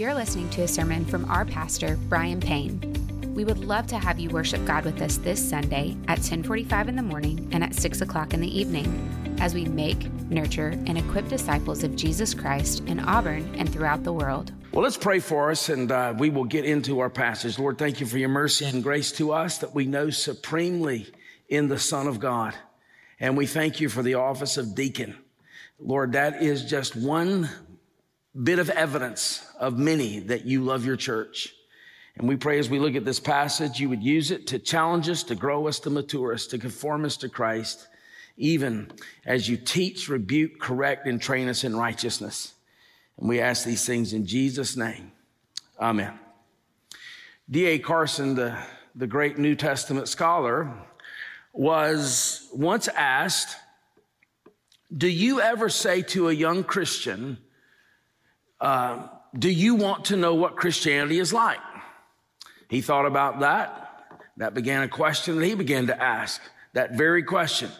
You're listening to a sermon from our pastor, Brian Payne. We would love to have you worship God with us this Sunday at 1045 in the morning and at 6 o'clock in the evening as we make, nurture, and equip disciples of Jesus Christ in Auburn and throughout the world. Well, let's pray for us and uh, we will get into our passage. Lord, thank you for your mercy and grace to us that we know supremely in the Son of God. And we thank you for the office of deacon. Lord, that is just one bit of evidence of many that you love your church. And we pray as we look at this passage, you would use it to challenge us, to grow us, to mature us, to conform us to Christ, even as you teach, rebuke, correct, and train us in righteousness. And we ask these things in Jesus' name. Amen. D.A. Carson, the, the great New Testament scholar, was once asked, Do you ever say to a young Christian, uh, do you want to know what Christianity is like? He thought about that. That began a question that he began to ask. That very question.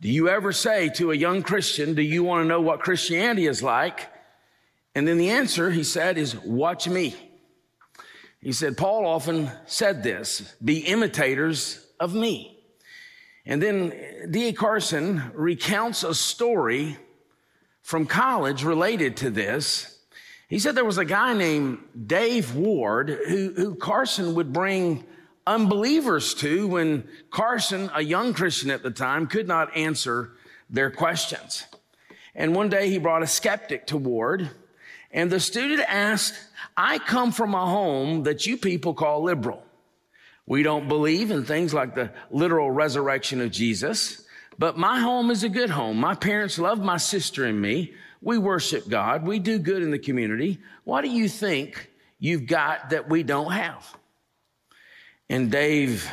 Do you ever say to a young Christian, do you want to know what Christianity is like? And then the answer, he said, is watch me. He said, Paul often said this, be imitators of me. And then D.A. Carson recounts a story from college related to this. He said there was a guy named Dave Ward who, who Carson would bring unbelievers to when Carson, a young Christian at the time, could not answer their questions. And one day he brought a skeptic to Ward, and the student asked, I come from a home that you people call liberal. We don't believe in things like the literal resurrection of Jesus, but my home is a good home. My parents love my sister and me. We worship God. We do good in the community. What do you think you've got that we don't have? And Dave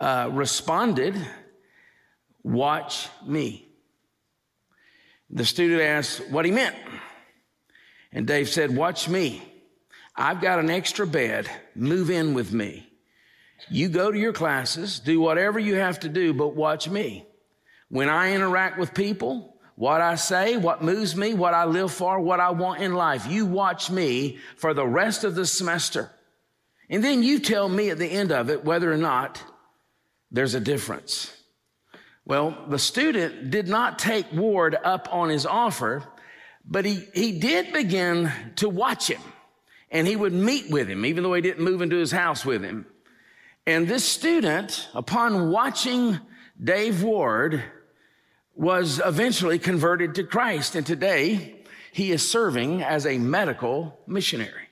uh, responded, Watch me. The student asked what he meant. And Dave said, Watch me. I've got an extra bed. Move in with me. You go to your classes, do whatever you have to do, but watch me. When I interact with people, what I say, what moves me, what I live for, what I want in life. You watch me for the rest of the semester. And then you tell me at the end of it whether or not there's a difference. Well, the student did not take Ward up on his offer, but he, he did begin to watch him and he would meet with him, even though he didn't move into his house with him. And this student, upon watching Dave Ward, was eventually converted to Christ. And today he is serving as a medical missionary.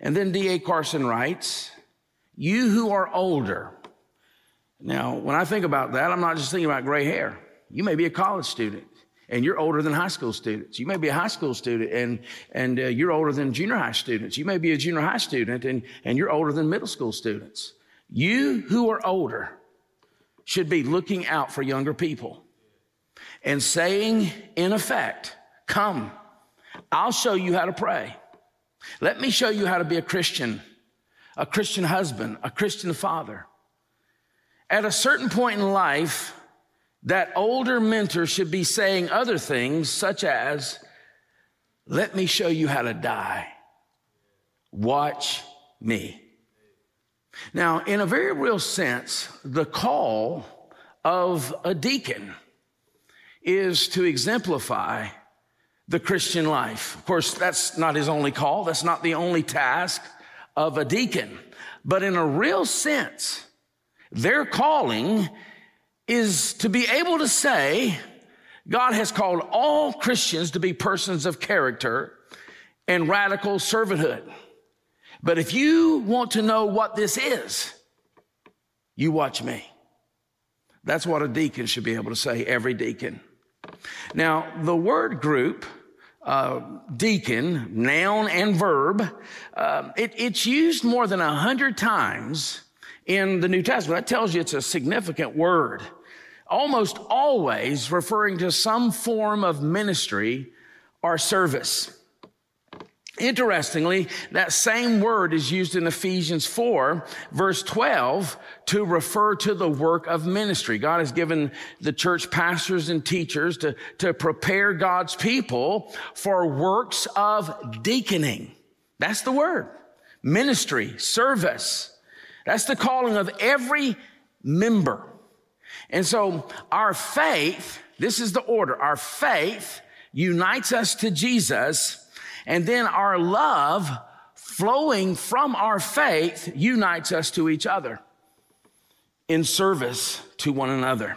And then D.A. Carson writes, You who are older. Now, when I think about that, I'm not just thinking about gray hair. You may be a college student and you're older than high school students. You may be a high school student and, and uh, you're older than junior high students. You may be a junior high student and, and you're older than middle school students. You who are older, should be looking out for younger people and saying, in effect, come, I'll show you how to pray. Let me show you how to be a Christian, a Christian husband, a Christian father. At a certain point in life, that older mentor should be saying other things such as, let me show you how to die. Watch me. Now, in a very real sense, the call of a deacon is to exemplify the Christian life. Of course, that's not his only call. That's not the only task of a deacon. But in a real sense, their calling is to be able to say, God has called all Christians to be persons of character and radical servanthood. But if you want to know what this is, you watch me. That's what a deacon should be able to say, every deacon. Now, the word group, uh, deacon, noun and verb, uh, it, it's used more than a hundred times in the New Testament. That tells you it's a significant word. Almost always referring to some form of ministry or service. Interestingly, that same word is used in Ephesians 4, verse 12, to refer to the work of ministry. God has given the church pastors and teachers to, to prepare God's people for works of deaconing. That's the word. Ministry, service. That's the calling of every member. And so our faith, this is the order. Our faith unites us to Jesus and then our love flowing from our faith unites us to each other in service to one another.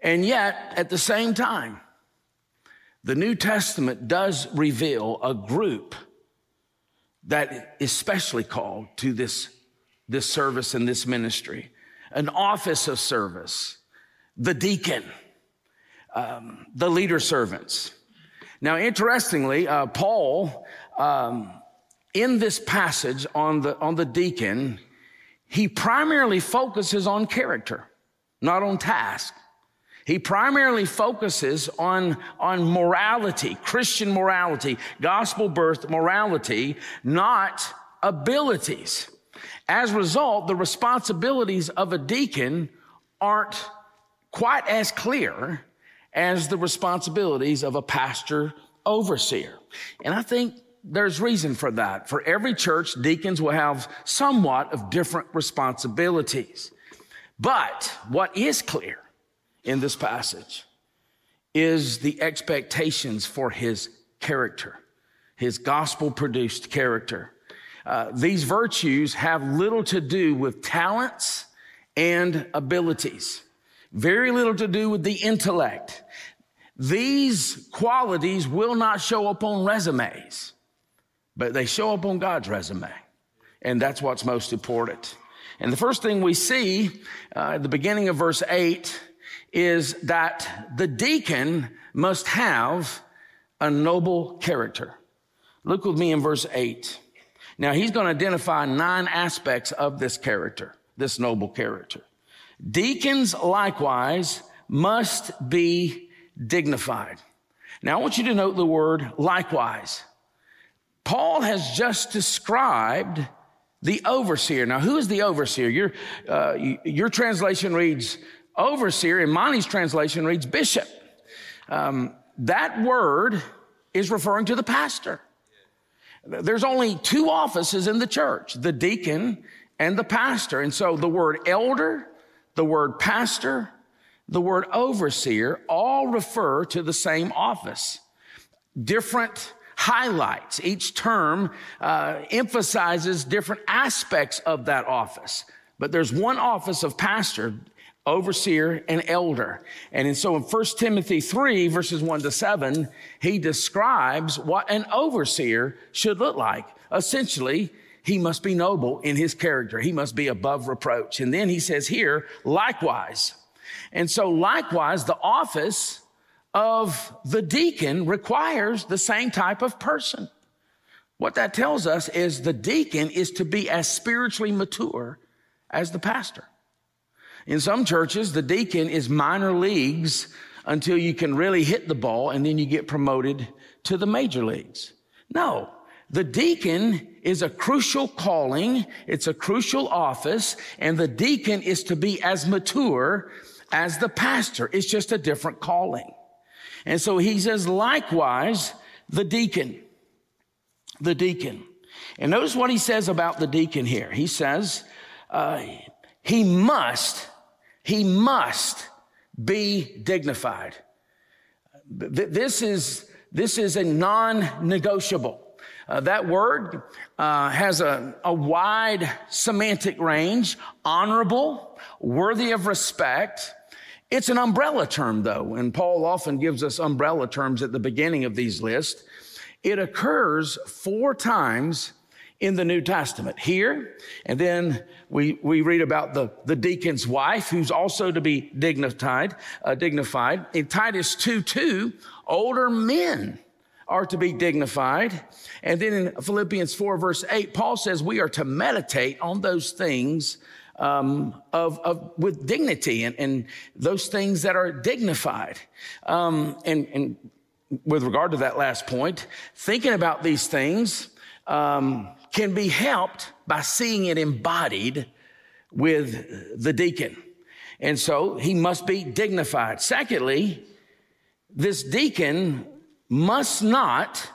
And yet, at the same time, the New Testament does reveal a group that is specially called to this, this service and this ministry, an office of service, the deacon, um, the leader servants. Now, interestingly, uh, Paul, um, in this passage on the, on the deacon, he primarily focuses on character, not on task. He primarily focuses on, on morality, Christian morality, gospel birth morality, not abilities. As a result, the responsibilities of a deacon aren't quite as clear as the responsibilities of a pastor overseer. And I think there's reason for that. For every church, deacons will have somewhat of different responsibilities. But what is clear in this passage is the expectations for his character, his gospel produced character. Uh, these virtues have little to do with talents and abilities, very little to do with the intellect. These qualities will not show up on resumes, but they show up on God's resume. And that's what's most important. And the first thing we see uh, at the beginning of verse 8 is that the deacon must have a noble character. Look with me in verse 8. Now he's going to identify nine aspects of this character, this noble character. Deacons likewise must be dignified. Now I want you to note the word likewise. Paul has just described the overseer. Now, who is the overseer? Your, uh, your translation reads overseer, and Monty's translation reads bishop. Um, that word is referring to the pastor. There's only two offices in the church, the deacon and the pastor. And so the word elder, the word pastor, the word overseer all refer to the same office. Different highlights. Each term uh, emphasizes different aspects of that office. But there's one office of pastor overseer and elder. And so in 1 Timothy 3 verses 1 to 7, he describes what an overseer should look like. Essentially, he must be noble in his character. He must be above reproach. And then he says here, likewise. And so likewise, the office of the deacon requires the same type of person. What that tells us is the deacon is to be as spiritually mature as the pastor. In some churches, the deacon is minor leagues until you can really hit the ball and then you get promoted to the major leagues. No, the deacon is a crucial calling. It's a crucial office and the deacon is to be as mature as the pastor. It's just a different calling. And so he says, likewise, the deacon, the deacon. And notice what he says about the deacon here. He says, uh, he must he must be dignified. This is, this is a non-negotiable. Uh, that word uh, has a, a wide semantic range, honorable, worthy of respect. It's an umbrella term, though, and Paul often gives us umbrella terms at the beginning of these lists. It occurs four times in the New Testament here. And then we, we read about the, the deacon's wife, who's also to be dignified, uh, dignified. In Titus 2, 2, older men are to be dignified. And then in Philippians 4, verse 8, Paul says we are to meditate on those things um, of, of, with dignity and, and those things that are dignified. Um, and, and with regard to that last point, thinking about these things, um, can be helped by seeing it embodied with the deacon. And so he must be dignified. Secondly, this deacon must not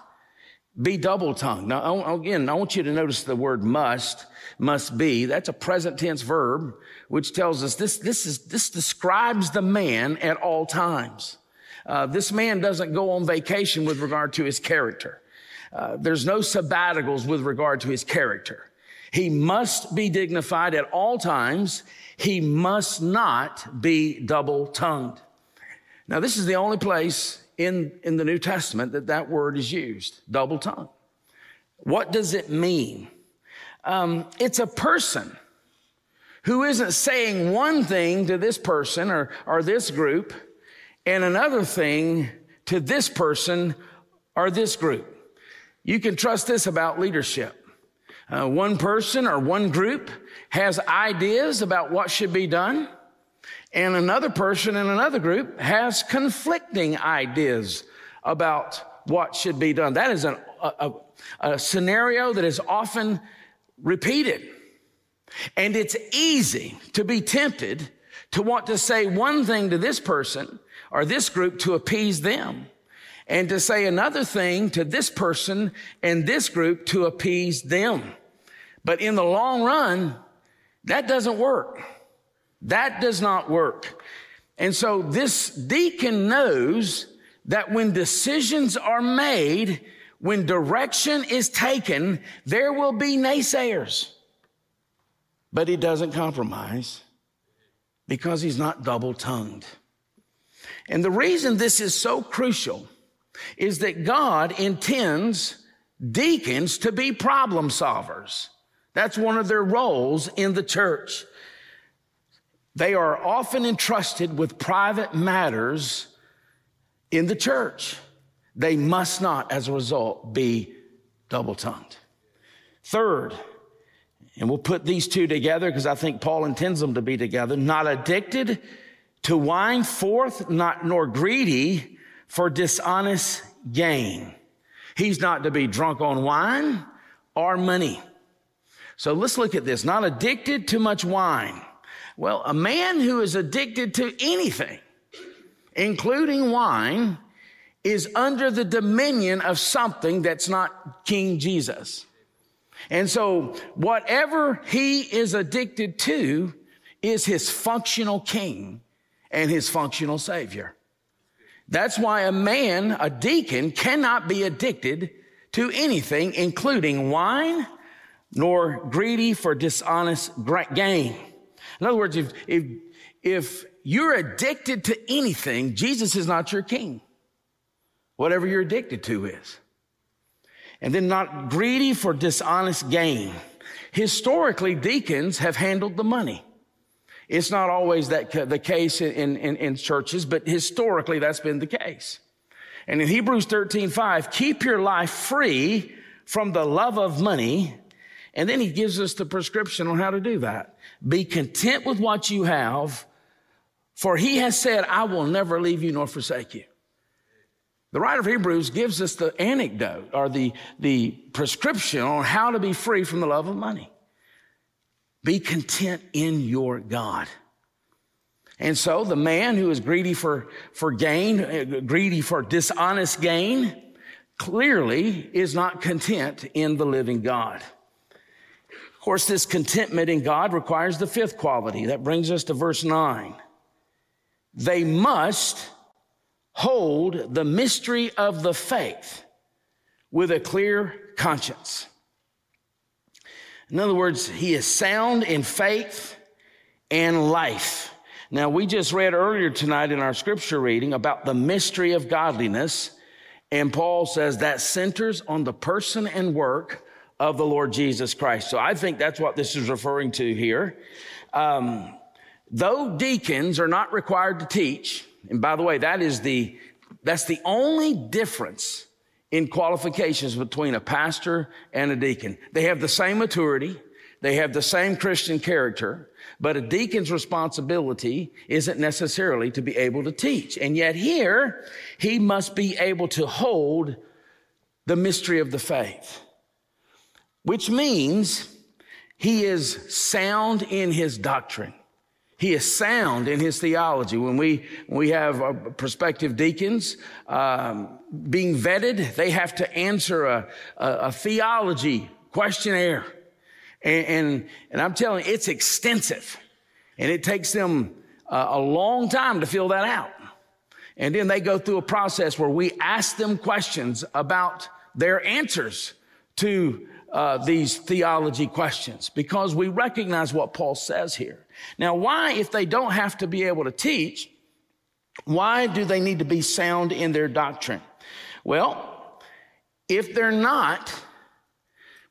be double tongued. Now, again, I want you to notice the word must, must be. That's a present tense verb, which tells us this, this is, this describes the man at all times. Uh, this man doesn't go on vacation with regard to his character. Uh, there's no sabbaticals with regard to his character. He must be dignified at all times. He must not be double tongued. Now, this is the only place in, in the New Testament that that word is used, double tongue. What does it mean? Um, it's a person who isn't saying one thing to this person or, or this group and another thing to this person or this group. You can trust this about leadership. Uh, one person or one group has ideas about what should be done, and another person in another group has conflicting ideas about what should be done. That is an, a, a, a scenario that is often repeated. And it's easy to be tempted to want to say one thing to this person or this group to appease them and to say another thing to this person and this group to appease them. But in the long run, that doesn't work. That does not work. And so this deacon knows that when decisions are made, when direction is taken, there will be naysayers. But he doesn't compromise because he's not double tongued. And the reason this is so crucial is that God intends deacons to be problem solvers. That's one of their roles in the church. They are often entrusted with private matters in the church. They must not, as a result, be double tongued. Third, and we'll put these two together because I think Paul intends them to be together, not addicted to wine, forth, not nor greedy for dishonest gain. He's not to be drunk on wine or money. So let's look at this. Not addicted to much wine. Well, a man who is addicted to anything, including wine, is under the dominion of something that's not King Jesus. And so whatever he is addicted to is his functional king and his functional savior. That's why a man, a deacon, cannot be addicted to anything, including wine, nor greedy for dishonest gain. In other words, if, if, if you're addicted to anything, Jesus is not your king. Whatever you're addicted to is. And then not greedy for dishonest gain. Historically, deacons have handled the money. It's not always that the case in, in, in churches, but historically that's been the case. And in Hebrews 13, 5, keep your life free from the love of money and then he gives us the prescription on how to do that. Be content with what you have, for he has said, I will never leave you nor forsake you. The writer of Hebrews gives us the anecdote or the, the prescription on how to be free from the love of money. Be content in your God. And so the man who is greedy for, for gain, uh, greedy for dishonest gain, clearly is not content in the living God. Of course, this contentment in God requires the fifth quality. That brings us to verse 9. They must hold the mystery of the faith with a clear conscience. In other words, he is sound in faith and life. Now, we just read earlier tonight in our scripture reading about the mystery of godliness, and Paul says that centers on the person and work of the Lord Jesus Christ. So I think that's what this is referring to here. Um, though deacons are not required to teach, and by the way, that is the, that's the only difference in qualifications between a pastor and a deacon. They have the same maturity. They have the same Christian character, but a deacon's responsibility isn't necessarily to be able to teach. And yet here, he must be able to hold the mystery of the faith which means he is sound in his doctrine. He is sound in his theology. When we, we have uh, prospective deacons um, being vetted, they have to answer a, a, a theology questionnaire. And, and, and, I'm telling you, it's extensive. And it takes them uh, a long time to fill that out. And then they go through a process where we ask them questions about their answers to uh, these theology questions because we recognize what Paul says here. Now, why, if they don't have to be able to teach, why do they need to be sound in their doctrine? Well, if they're not,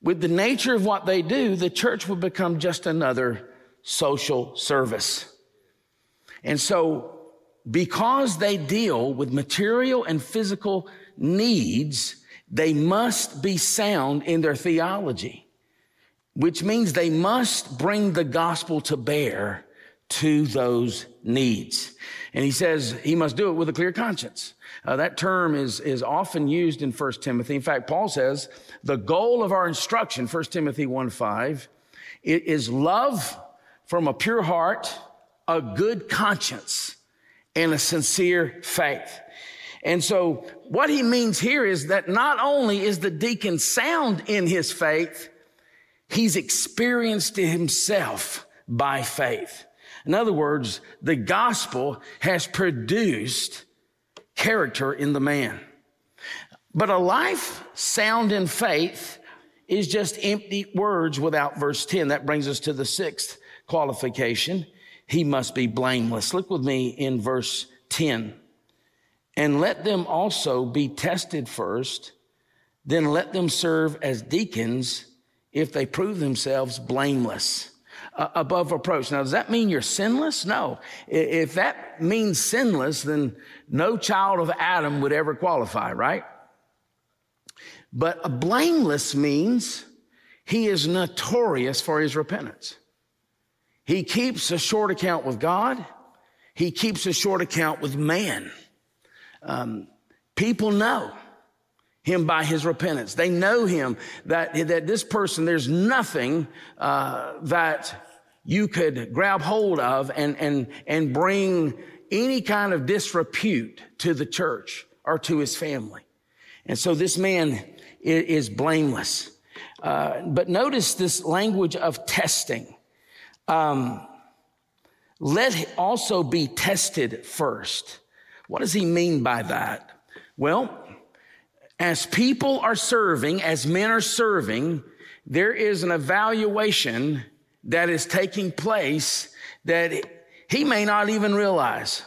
with the nature of what they do, the church will become just another social service. And so, because they deal with material and physical needs, they must be sound in their theology, which means they must bring the gospel to bear to those needs. And he says he must do it with a clear conscience. Uh, that term is, is often used in 1 Timothy. In fact, Paul says the goal of our instruction, 1 Timothy 1 5, is love from a pure heart, a good conscience, and a sincere faith. And so what he means here is that not only is the deacon sound in his faith, he's experienced it himself by faith. In other words, the gospel has produced character in the man. But a life sound in faith is just empty words without verse 10. That brings us to the sixth qualification. He must be blameless. Look with me in verse 10 and let them also be tested first, then let them serve as deacons if they prove themselves blameless. Uh, above reproach. Now, does that mean you're sinless? No. If that means sinless, then no child of Adam would ever qualify, right? But a blameless means he is notorious for his repentance. He keeps a short account with God. He keeps a short account with man. Um, people know him by his repentance. They know him that, that this person, there's nothing uh, that you could grab hold of and, and, and bring any kind of disrepute to the church or to his family. And so this man is, blameless. Uh, but notice this language of testing. Um, let also be tested first. What does he mean by that? Well, as people are serving, as men are serving, there is an evaluation that is taking place that he may not even realize.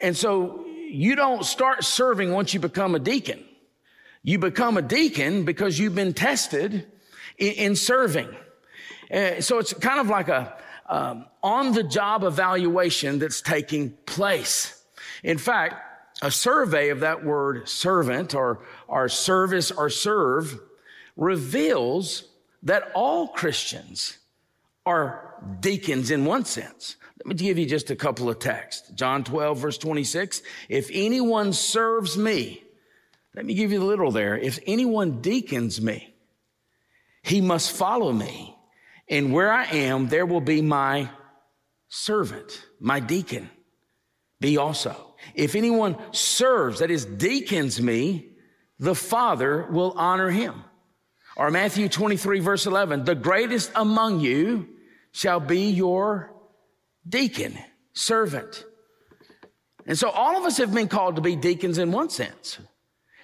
And so you don't start serving once you become a deacon. You become a deacon because you've been tested in, in serving. Uh, so it's kind of like a um, on the job evaluation that's taking place. In fact, a survey of that word servant or, or service or serve reveals that all Christians are deacons in one sense. Let me give you just a couple of texts. John 12, verse 26. If anyone serves me, let me give you the literal there. If anyone deacons me, he must follow me. And where I am, there will be my servant, my deacon, be also. If anyone serves, that is, deacons me, the Father will honor him. Or Matthew 23, verse 11, the greatest among you shall be your deacon, servant. And so all of us have been called to be deacons in one sense,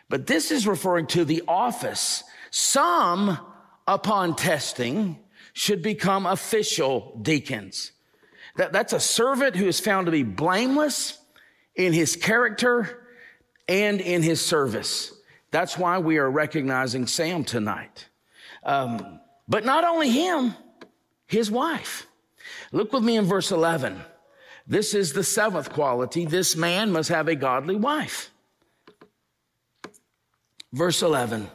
but this is referring to the office. Some, upon testing, should become official deacons. That, that's a servant who is found to be blameless in his character and in his service. That's why we are recognizing Sam tonight. Um, but not only him, his wife. Look with me in verse 11. This is the seventh quality. This man must have a godly wife. Verse 11.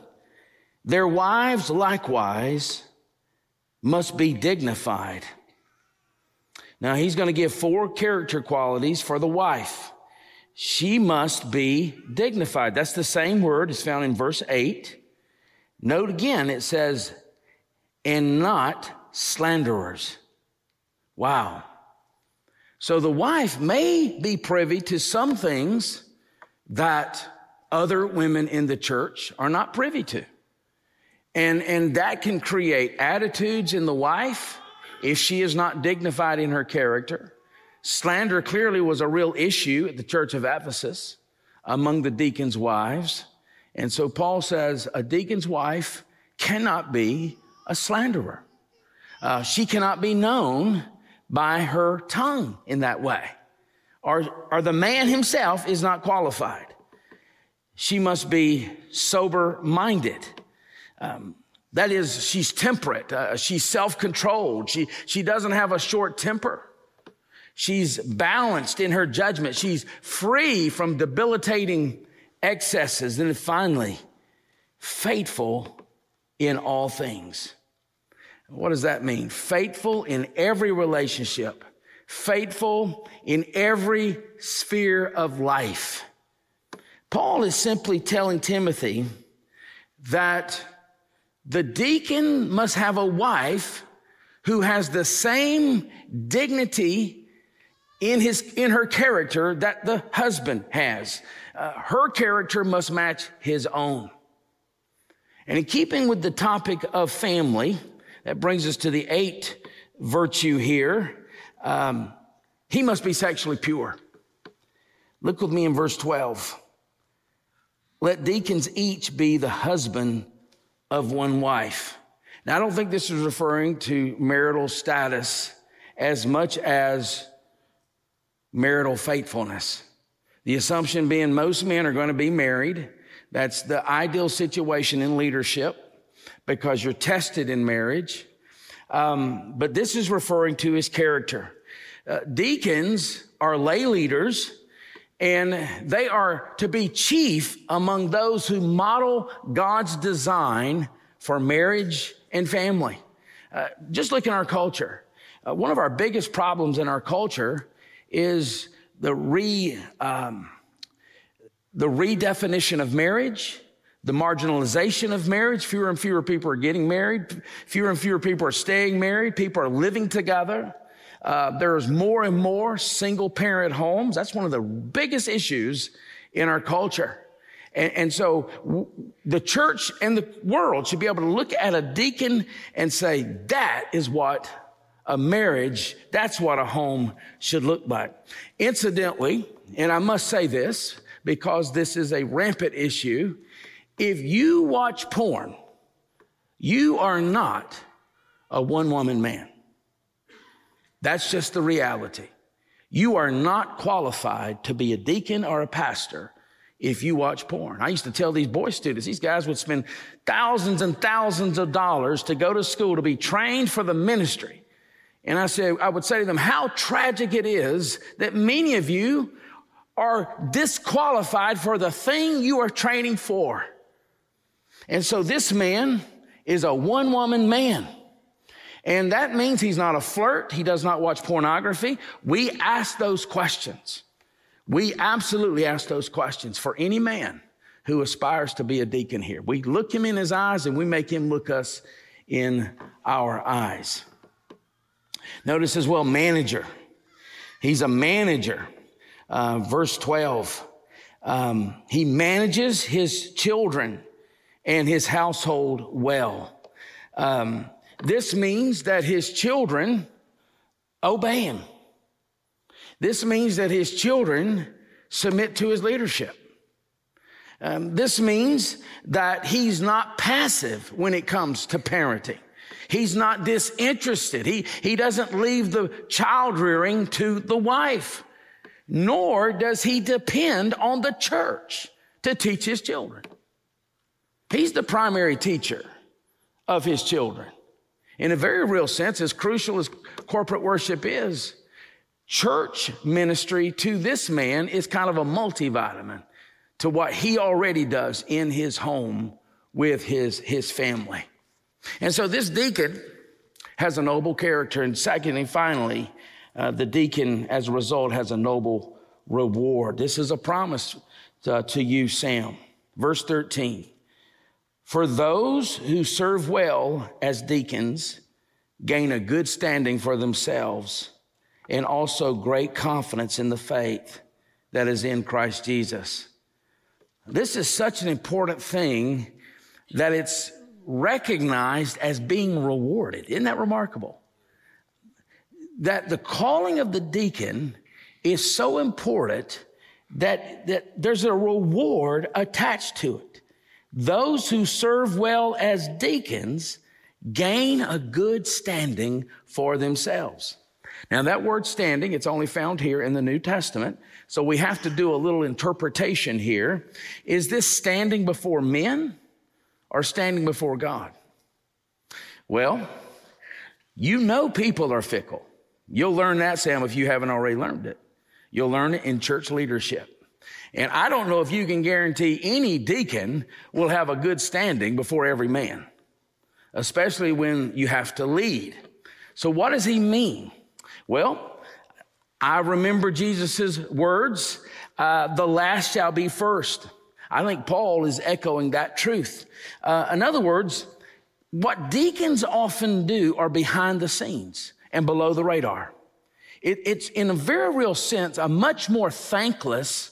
Their wives likewise must be dignified. Now he's going to give four character qualities for the wife she must be dignified. That's the same word is found in verse 8. Note again, it says, and not slanderers. Wow. So the wife may be privy to some things that other women in the church are not privy to. And, and that can create attitudes in the wife if she is not dignified in her character. Slander clearly was a real issue at the church of Ephesus among the deacons' wives. And so Paul says a deacon's wife cannot be a slanderer. Uh, she cannot be known by her tongue in that way. Or, or the man himself is not qualified. She must be sober minded. Um, that is, she's temperate. Uh, she's self-controlled. She, she doesn't have a short temper. She's balanced in her judgment. She's free from debilitating excesses. And finally, faithful in all things. What does that mean? Faithful in every relationship, faithful in every sphere of life. Paul is simply telling Timothy that the deacon must have a wife who has the same dignity in his in her character that the husband has. Uh, her character must match his own. And in keeping with the topic of family, that brings us to the eighth virtue here. Um, he must be sexually pure. Look with me in verse 12. Let deacons each be the husband of one wife. Now, I don't think this is referring to marital status as much as marital faithfulness. The assumption being most men are going to be married. That's the ideal situation in leadership because you're tested in marriage. Um, but this is referring to his character. Uh, deacons are lay leaders and they are to be chief among those who model God's design for marriage and family. Uh, just look in our culture. Uh, one of our biggest problems in our culture is the re um, the redefinition of marriage the marginalization of marriage. Fewer and fewer people are getting married. Fewer and fewer people are staying married. People are living together. Uh, there's more and more single parent homes. That's one of the biggest issues in our culture. And, and so w- the church and the world should be able to look at a deacon and say, that is what a marriage, that's what a home should look like. Incidentally, and I must say this because this is a rampant issue if you watch porn, you are not a one woman man. That's just the reality. You are not qualified to be a deacon or a pastor if you watch porn. I used to tell these boy students, these guys would spend thousands and thousands of dollars to go to school to be trained for the ministry. And I said, I would say to them, how tragic it is that many of you are disqualified for the thing you are training for. And so this man is a one woman man. And that means he's not a flirt. He does not watch pornography. We ask those questions. We absolutely ask those questions for any man who aspires to be a deacon here. We look him in his eyes and we make him look us in our eyes. Notice as well, manager. He's a manager. Uh, verse 12. Um, he manages his children and his household well. Um, this means that his children obey him. This means that his children submit to his leadership. Um, this means that he's not passive when it comes to parenting. He's not disinterested. He, he doesn't leave the child rearing to the wife, nor does he depend on the church to teach his children. He's the primary teacher of his children. In a very real sense, as crucial as corporate worship is, church ministry to this man is kind of a multivitamin to what he already does in his home with his, his family. And so this deacon has a noble character. And second and finally, uh, the deacon, as a result, has a noble reward. This is a promise to, uh, to you, Sam. Verse 13. For those who serve well as deacons gain a good standing for themselves and also great confidence in the faith that is in Christ Jesus. This is such an important thing that it's recognized as being rewarded. Isn't that remarkable? That the calling of the deacon is so important that, that there's a reward attached to it. Those who serve well as deacons gain a good standing for themselves. Now that word standing, it's only found here in the New Testament. So we have to do a little interpretation here. Is this standing before men or standing before God? Well, you know people are fickle. You'll learn that, Sam, if you haven't already learned it. You'll learn it in church leadership. And I don't know if you can guarantee any deacon will have a good standing before every man, especially when you have to lead. So what does he mean? Well, I remember Jesus' words, uh, the last shall be first. I think Paul is echoing that truth. Uh, in other words, what deacons often do are behind the scenes and below the radar. It, it's in a very real sense a much more thankless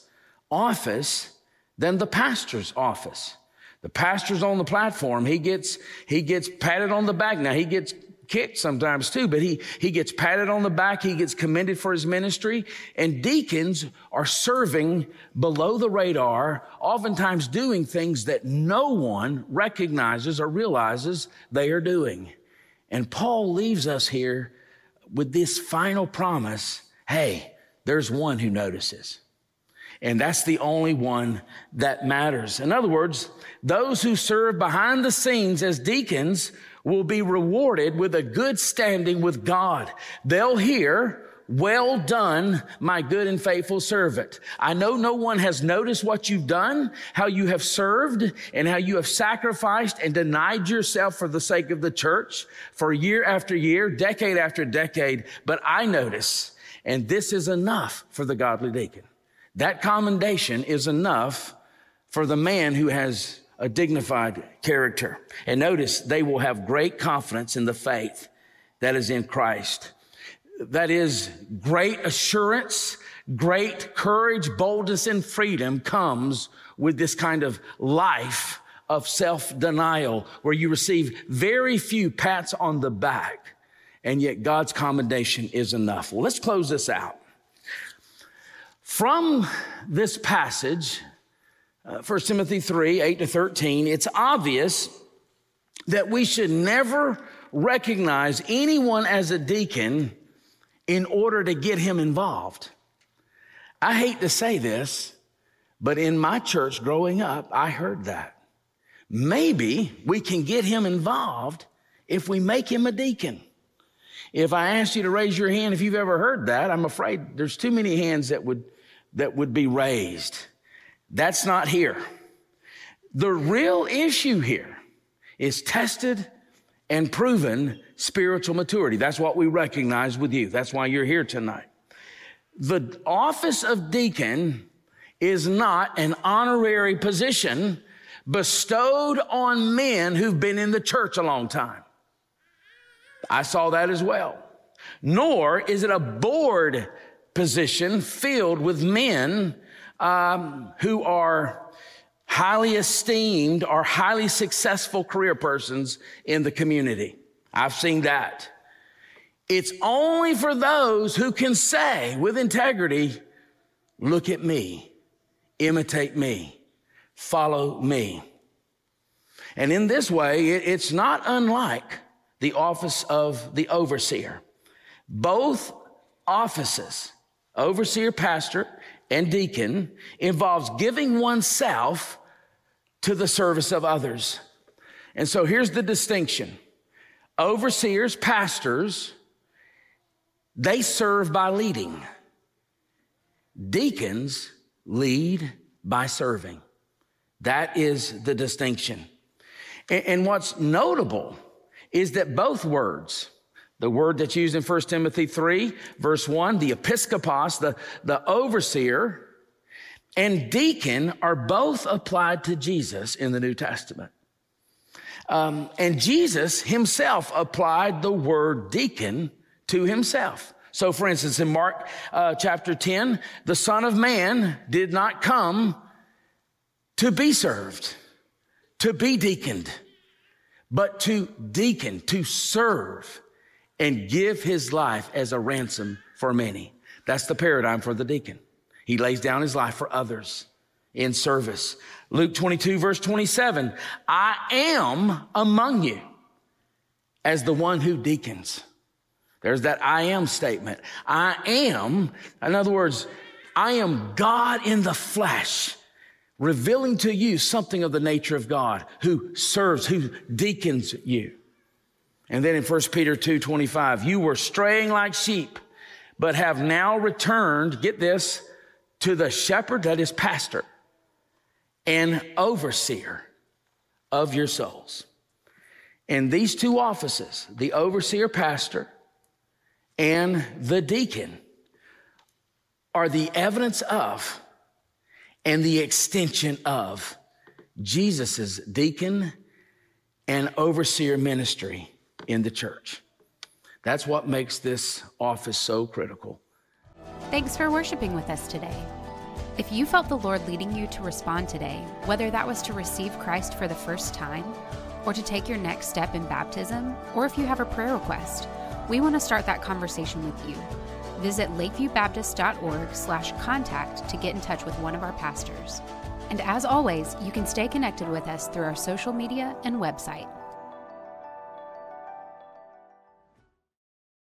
office than the pastor's office. The pastor's on the platform. He gets, he gets patted on the back. Now he gets kicked sometimes too, but he, he gets patted on the back. He gets commended for his ministry. And deacons are serving below the radar, oftentimes doing things that no one recognizes or realizes they are doing. And Paul leaves us here with this final promise hey, there's one who notices. And that's the only one that matters. In other words, those who serve behind the scenes as deacons will be rewarded with a good standing with God. They'll hear, well done, my good and faithful servant. I know no one has noticed what you've done, how you have served, and how you have sacrificed and denied yourself for the sake of the church for year after year, decade after decade. But I notice, and this is enough for the godly deacon. That commendation is enough for the man who has a dignified character. And notice they will have great confidence in the faith that is in Christ that is great assurance, great courage, boldness, and freedom comes with this kind of life of self-denial where you receive very few pats on the back and yet God's commendation is enough. Well, let's close this out. From this passage, uh, 1 Timothy 3, 8 to 13, it's obvious that we should never recognize anyone as a deacon in order to get him involved. I hate to say this, but in my church growing up, I heard that. Maybe we can get him involved if we make him a deacon. If I asked you to raise your hand if you've ever heard that, I'm afraid there's too many hands that would, that would be raised. That's not here. The real issue here is tested and proven spiritual maturity. That's what we recognize with you. That's why you're here tonight. The office of deacon is not an honorary position bestowed on men who've been in the church a long time. I saw that as well. Nor is it a board position filled with men um, who are highly esteemed or highly successful career persons in the community. I've seen that. It's only for those who can say with integrity, look at me, imitate me, follow me. And in this way, it's not unlike the office of the overseer. Both offices, overseer, pastor, and deacon, involves giving oneself to the service of others. And so here's the distinction overseers, pastors, they serve by leading. Deacons lead by serving. That is the distinction. And, what's notable is that both words, the word that's used in 1 Timothy 3, verse 1, the episkopos, the, the overseer, and deacon are both applied to Jesus in the New Testament. Um, and Jesus himself applied the word deacon to himself. So, for instance, in Mark uh, chapter 10, the Son of Man did not come to be served, to be deaconed, but to deacon, to serve, and give his life as a ransom for many. That's the paradigm for the deacon. He lays down his life for others in service. Luke 22 verse 27, I am among you as the one who deacons. There's that I am statement. I am, in other words, I am God in the flesh, revealing to you something of the nature of God who serves, who deacons you. And then in 1 Peter 2, 25, you were straying like sheep, but have now returned, get this, to the shepherd that is pastor and overseer of your souls. And these two offices, the overseer pastor and the deacon, are the evidence of and the extension of Jesus' deacon and overseer ministry in the church. That's what makes this office so critical. Thanks for worshiping with us today. If you felt the Lord leading you to respond today, whether that was to receive Christ for the first time, or to take your next step in baptism, or if you have a prayer request, we want to start that conversation with you. Visit lakeviewbaptist.org slash contact to get in touch with one of our pastors. And as always, you can stay connected with us through our social media and website.